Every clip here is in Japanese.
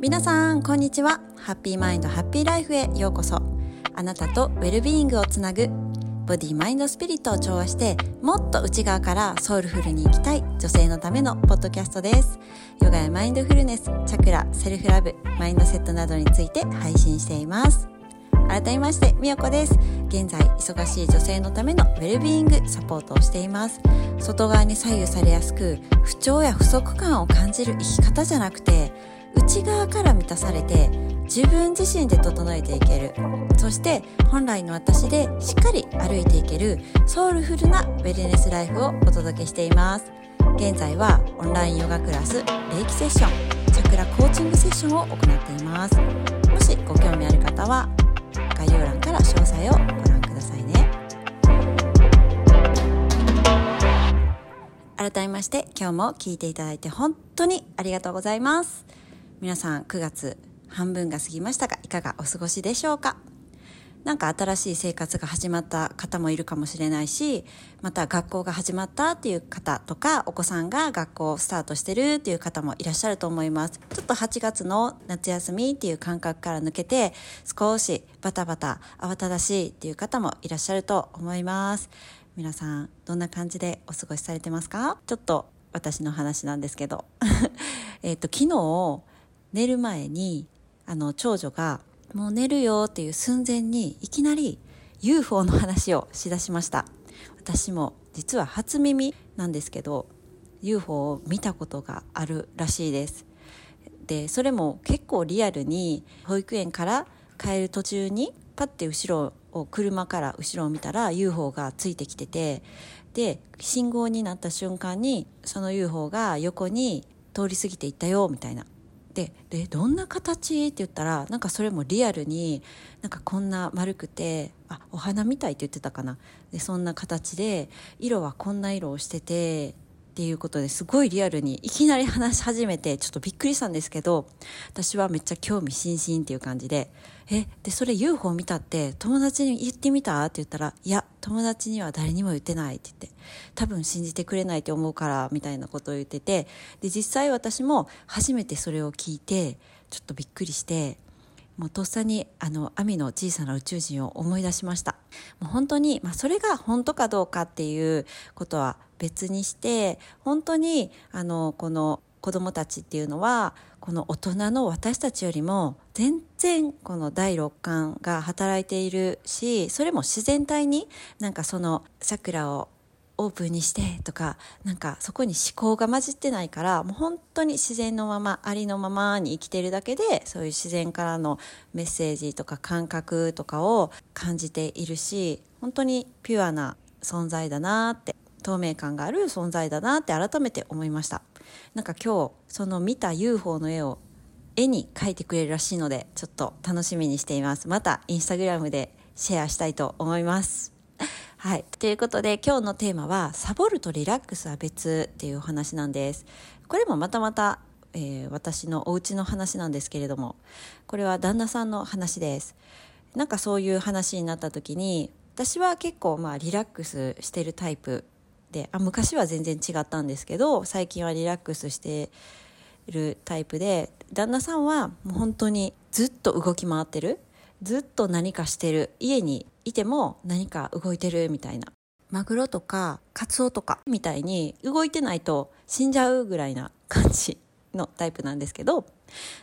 皆さんこんにちは。ハッピーマインドハッピーライフへようこそ。あなたとウェルビーイングをつなぐボディマインドスピリットを調和してもっと内側からソウルフルに生きたい女性のためのポッドキャストです。ヨガやマインドフルネスチャクラセルフラブマインドセットなどについて配信しています。改めましてみよこです。現在忙しい女性のためのウェルビーイングサポートをしています。外側に左右されやすく不調や不足感を感じる生き方じゃなくて内側から満たされて自分自身で整えていける。そして本来の私でしっかり歩いていけるソウルフルなウェルネスライフをお届けしています。現在はオンラインヨガクラスレイキセッションチャクラコーチングセッションを行っています。もしご興味ある方は概要欄から詳細をご覧くださいね。改めまして今日も聞いていただいて本当にありがとうございます。皆さん9月半分が過ぎましたがいかがお過ごしでしょうか？なんか新しい生活が始まった方もいるかもしれないしまた学校が始まったっていう方とかお子さんが学校をスタートしてるっていう方もいらっしゃると思います。ちょっと8月の夏休みっていう感覚から抜けて少しバタバタ慌ただしいっていう方もいらっしゃると思います。皆さんどんな感じでお過ごしされてますか？ちょっと私の話なんですけど。えっと昨日寝る前にあの長女がもう寝るよっていう寸前にいきなり UFO の話をしだしました。私も実は初耳なんですけど UFO を見たことがあるらしいです。でそれも結構リアルに保育園から帰る途中にパッて後ろを車から後ろを見たら UFO がついてきててで信号になった瞬間にその UFO が横に通り過ぎていったよみたいな。ででどんな形？って言ったらなんかそれもリアルになんかこんな丸くてあお花みたいって言ってたかな。でそんな形で色はこんな色をしててっていうことですごいリアルにいきなり話し始めてちょっとびっくりしたんですけど私はめっちゃ興味津々っていう感じで「えでそれ UFO 見たって友達に言ってみた?」って言ったら「いや友達には誰にも言ってない」って言って多分信じてくれないと思うからみたいなことを言っててで実際私も初めてそれを聞いてちょっとびっくりしてもうとっさにあの網の小さな宇宙人を思い出しましたもう本当に、まあ、それが本当かどうかっていうことは別にして本当にあのこの子どもたちっていうのはこの大人の私たちよりも全然この第六感が働いているしそれも自然体になんかその桜をオープンにしてとかなんかそこに思考が混じってないからもう本当に自然のままありのままに生きてるだけでそういう自然からのメッセージとか感覚とかを感じているし本当にピュアな存在だなって透明感がある存在だなって改めて思いましたなんか今日その見た UFO の絵を絵に描いてくれるらしいのでちょっと楽しみにしていますまたインスタグラムでシェアしたいと思います はい。ということで今日のテーマはサボるとリラックスは別っていうお話なんです。これもまたまた、えー、私のお家の話なんですけれどもこれは旦那さんの話です。なんかそういう話になった時に私は結構まあリラックスしてるタイプであ昔は全然違ったんですけど最近はリラックスしてるタイプで旦那さんはもう本当にずっと動き回ってる。ずっと何かしてる。家にいても何か動いてるみたいな。マグロとかカツオとかみたいに動いてないと死んじゃうぐらいな感じのタイプなんですけど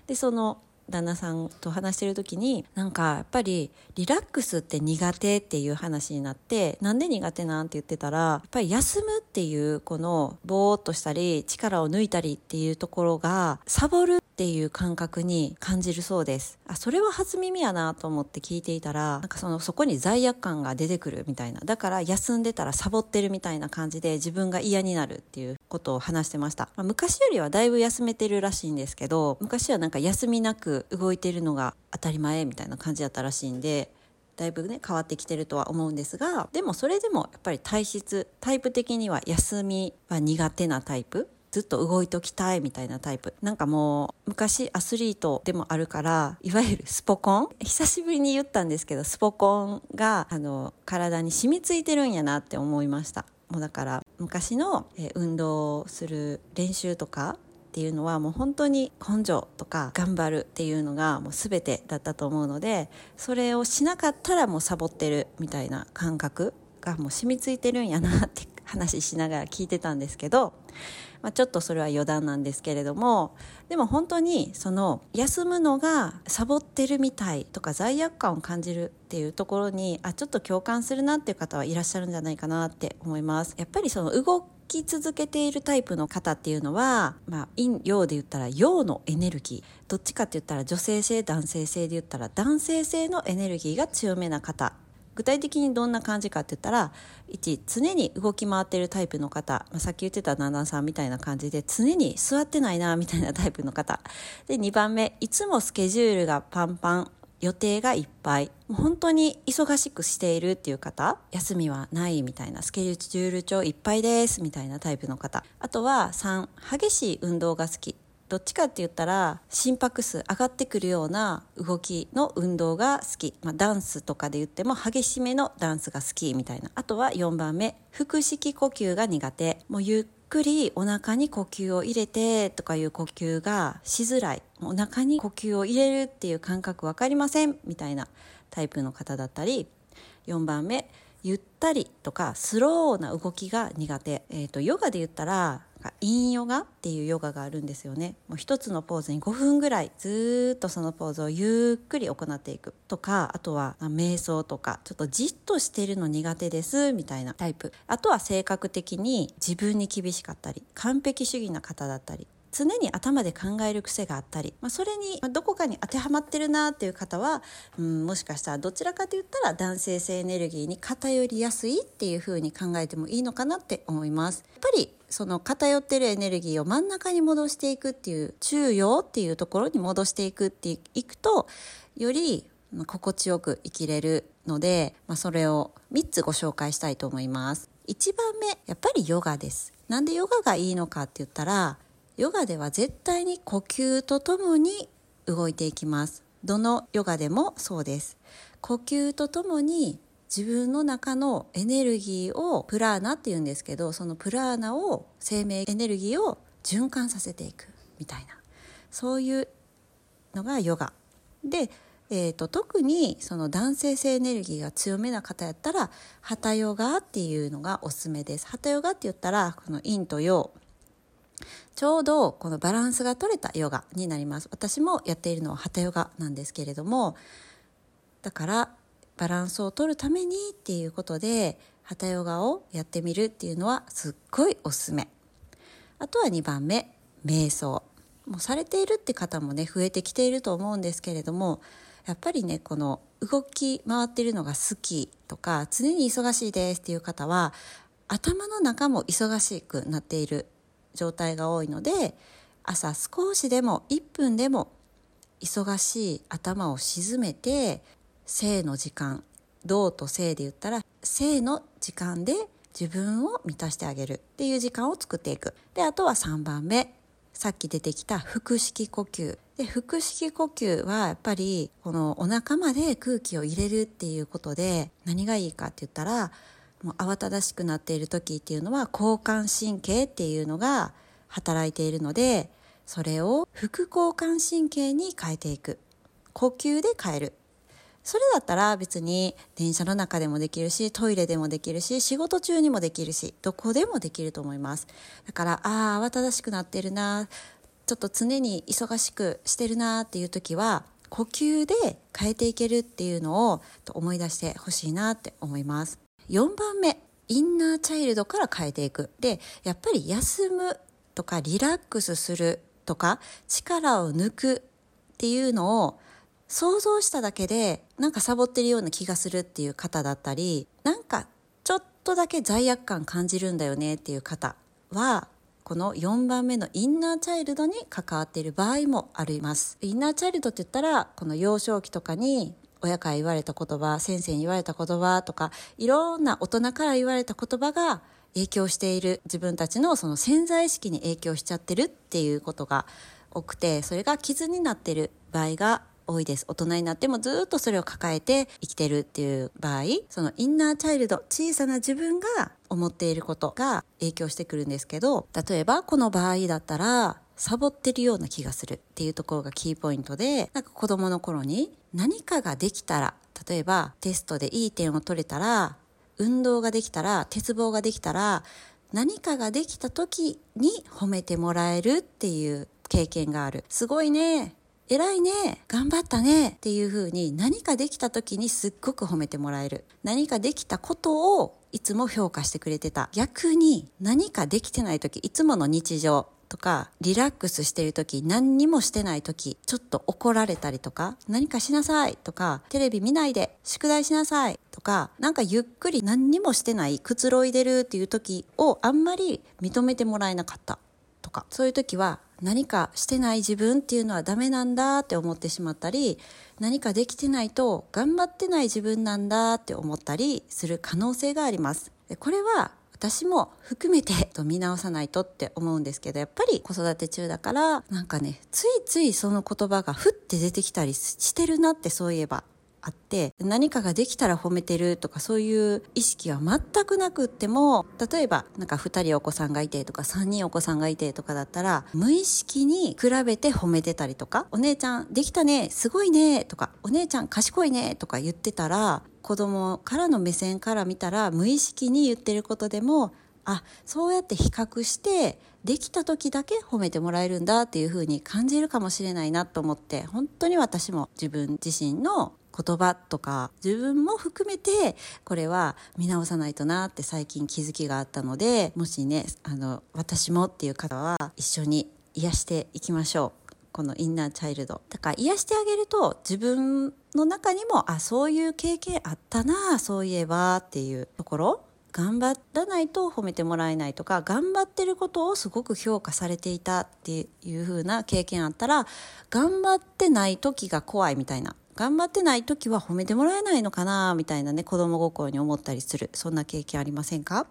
でその旦那さんと話してる時になんかやっぱりリラックスって苦手っていう話になってなんで苦手なんて言ってたらやっぱり休むっていうこのぼーっとしたり力を抜いたりっていうところがサボるっていう感覚に感じるそうです。あそれは初耳やなと思って聞いていたらなんかそのそこに罪悪感が出てくるみたいな。だから休んでたらサボってるみたいな感じで自分が嫌になるっていうことを話してました、まあ、昔よりはだいぶ休めてるらしいんですけど昔はなんか休みなく動いてるのが当たり前みたいな感じだったらしいんでだいぶね変わってきてるとは思うんですがでもそれでもやっぱり体質タイプ的には休みは苦手なタイプずっと動いときたいみたいなタイプ。なんかもう昔アスリートでもあるからいわゆるスポコン。久しぶりに言ったんですけどスポコンがあの体に染みついてるんやなって思いました。もうだから昔の運動をする練習とかっっていうのはもう本当に根性とか頑張るっていうのがもう全てだったと思うのでそれをしなかったらもうサボってるみたいな感覚がもう染みついてるんやなって話しながら聞いてたんですけど、まあ、ちょっとそれは余談なんですけれどもでも本当にその休むのがサボってるみたいとか罪悪感を感じるっていうところにあちょっと共感するなっていう方はいらっしゃるんじゃないかなって思います。やっぱりその動き続けているタイプの方っていうのは、まあ、陰陽で言ったら陽のエネルギーどっちかって言ったら女性性男性性で言ったら男性性のエネルギーが強めな方具体的にどんな感じかって言ったら1常に動き回ってるタイプの方、まあ、さっき言ってた旦那さんみたいな感じで常に座ってないなみたいなタイプの方。で2番目いつもスケジュールがパンパン予定がいっぱい。本当に忙しくしているっていう方休みはないみたいなスケジュール帳いっぱいですみたいなタイプの方。あとは3激しい運動が好き。どっちかって言ったら心拍数上がってくるような動きの運動が好き、まあ、ダンスとかで言っても激しめのダンスが好きみたいな。あとは4番目腹式呼吸が苦手。もうゆっくりお腹に呼吸を入れてとかいう呼吸がしづらい。お腹に呼吸を入れるっていう感覚分かりませんみたいなタイプの方だったり。4番目ゆったりとかスローな動きが苦手、えーとヨガで言ったら陰ヨガっていうヨガがあるんですよね。もう一つのポーズに5分ぐらいずっとそのポーズをゆっくり行っていく。とかあとは瞑想とかちょっとじっとしてるの苦手ですみたいなタイプ。あとは性格的に自分に厳しかったり完璧主義な方だったり。常に頭で考える癖があったり、まあ、それにどこかに当てはまってるなっていう方は、うん、もしかしたらどちらかといったら男性性エネルギーに偏りやすいっていうふうに考えてもいいのかなって思います。やっぱりその偏ってるエネルギーを真ん中に戻していくっていう中庸っていうところに戻していくっていくとより心地よく生きれるので、まあ、それを3つご紹介したいと思います。1番目やっぱりヨガです。なんでヨガがいいのかって言ったらヨガでは絶対に呼吸とともに動いていきます。どのヨガでもそうです。呼吸とともに自分の中のエネルギーをプラーナって言うんですけどそのプラーナを生命エネルギーを循環させていくみたいなそういうのがヨガで、えーと、特にその男性性エネルギーが強めな方やったらハタヨガっていうのがおすすめですハタヨガって言ったらこの陰と陽ちょうどこのバランスが取れたヨガになります。私もやっているのはハタヨガなんですけれどもだからバランスを取るためにっていうことでハタヨガをやってみるっていうのはすっごいおすすめ。あとは2番目瞑想。もうされているって方もね増えてきていると思うんですけれどもやっぱりねこの動き回ってるのが好きとか常に忙しいですっていう方は頭の中も忙しくなっている状態が多いので朝少しでも1分でも忙しい頭を沈めて性の時間動と性で言ったら性の時間で自分を満たしてあげる。っていう時間を作っていく。であとは3番目。さっき出てきた腹式呼吸。で腹式呼吸はやっぱりこのお腹まで空気を入れるっていうことで何がいいかって言ったらもう慌ただしくなっている時っていうのは交感神経っていうのが働いているのでそれを副交感神経に変えていく。呼吸で変える。それだったら別に電車の中でもできるしトイレでもできるし仕事中にもできるしどこでもできると思います。だからああ慌ただしくなってるなちょっと常に忙しくしてるなっていう時は呼吸で変えていけるっていうのを思い出してほしいなって思います。4番目インナーチャイルドから変えていく。でやっぱり休むとかリラックスするとか力を抜くっていうのを想像しただけでなんかサボってるような気がするっていう方だったりなんかちょっとだけ罪悪感感じるんだよねっていう方はこの4番目のインナーチャイルドに関わっている場合もあります。インナーチャイルドって言ったらこの幼少期とかに親から言われた言葉先生に言われた言葉とかいろんな大人から言われた言葉が影響している自分たちのその潜在意識に影響しちゃってるっていうことが多くてそれが傷になってる場合が多いです。大人になってもずっとそれを抱えて生きてるっていう場合そのインナーチャイルド小さな自分が思っていることが影響してくるんですけど例えばこの場合だったらサボってるような気がするっていうところがキーポイントで、なんか子供の頃に何かができたら、例えばテストでいい点を取れたら、運動ができたら、鉄棒ができたら、何かができた時に褒めてもらえるっていう経験がある。すごいね。偉いね。頑張ったね。っていう風に何かできた時にすっごく褒めてもらえる。何かできたことをいつも評価してくれてた。逆に何かできてない時、いつもの日常、とか、リラックスしてる時、何にもしてない時、ちょっと怒られたりとか、何かしなさいとか、テレビ見ないで、宿題しなさいとか、なんかゆっくり何にもしてない、くつろいでるっていう時をあんまり認めてもらえなかったとか、そういう時は何かしてない自分っていうのはダメなんだって思ってしまったり、何かできてないと頑張ってない自分なんだって思ったりする可能性があります。これは私も含めて見直さないとって思うんですけど、やっぱり子育て中だから、なんかね、ついついその言葉がふって出てきたりしてるなってそういえばあって何かができたら褒めてるとかそういう意識は全くなくっても例えばなんか2人お子さんがいてとか3人お子さんがいてとかだったら無意識に比べて褒めてたりとかお姉ちゃんできたねすごいねとかお姉ちゃん賢いねとか言ってたら子供からの目線から見たら無意識に言ってることでもあそうやって比較してできた時だけ褒めてもらえるんだっていう風に感じるかもしれないなと思って本当に私も自分自身の言葉とか自分も含めてこれは見直さないとなって最近気づきがあったのでもしねあの私もっていう方は一緒に癒していきましょう。このインナーチャイルドだから癒してあげると自分の中にもあそういう経験あったなそういえばっていうところ。頑張らないと褒めてもらえないとか頑張ってることをすごく評価されていたっていう風な経験あったら頑張ってない時が怖いみたいな。頑張ってない時は褒めてもらえないのかなみたいなね子供心に思ったりする。そんな経験ありませんか？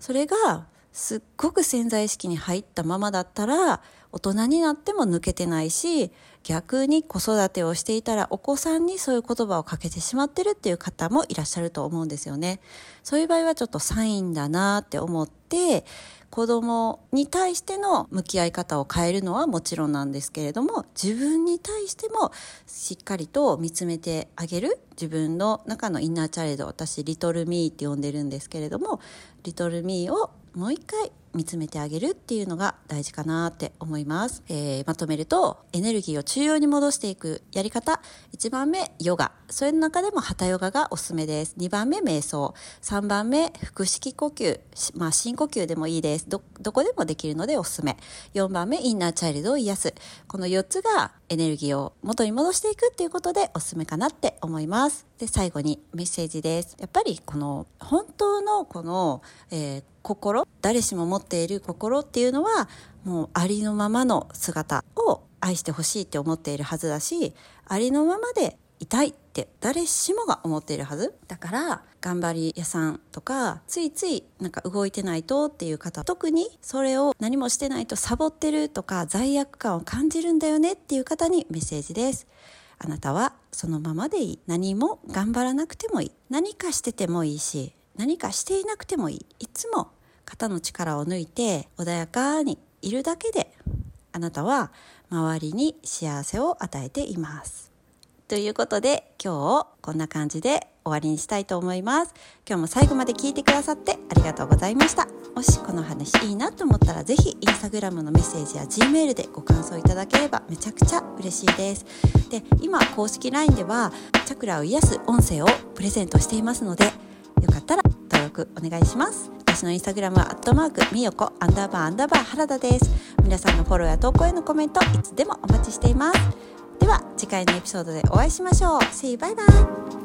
それがすっごく潜在意識に入ったままだったら大人になっても抜けてないし逆に子育てをしていたらお子さんにそういう言葉をかけてしまってるっていう方もいらっしゃると思うんですよね。そういう場合はちょっとサインだなって思って子供に対しての向き合い方を変えるのはもちろんなんですけれども自分に対してもしっかりと見つめてあげる自分の中のインナーチャイルド私リトルミーって呼んでるんですけれどもリトルミーをもう一回見つめてあげるっていうのが大事かなって思います、えー、まとめるとエネルギーを中央に戻していくやり方。1番目ヨガ。それの中でもハタヨガがおすすめです。2番目瞑想。3番目腹式呼吸。まあ深呼吸でもいいです。どどこでもできるのでおすすめ。4番目インナーチャイルドを癒す。この4つがエネルギーを元に戻していくっていうことでおすすめかなって思います。で最後にメッセージです。やっぱりこの本当のこの、えー心誰しも持っている心っていうのはもうありのままの姿を愛してほしいって思っているはずだしありのままでいたいって誰しもが思っているはず。だから頑張り屋さんとかついついなんか動いてないとっていう方特にそれを何もしてないとサボってるとか罪悪感を感じるんだよねっていう方にメッセージです。あなたはそのままでいい。何も頑張らなくてもいい。何かしててもいいし何かしていなくてもいい。いつも肩の力を抜いて穏やかにいるだけであなたは周りに幸せを与えています。ということで今日こんな感じで終わりにしたいと思います。今日も最後まで聞いてくださってありがとうございました。もしこの話いいなと思ったらぜひインスタグラムのメッセージや G メールでご感想いただければめちゃくちゃ嬉しいです。で今公式 LINE ではチャクラを癒す音声をプレゼントしていますのでよかったら登録お願いします。私のインスタグラムはアットマークみよこアンダーバーアンダーバー原田です。皆さんのフォローや投稿へのコメントいつでもお待ちしています。では次回のエピソードでお会いしましょう。See you bye bye!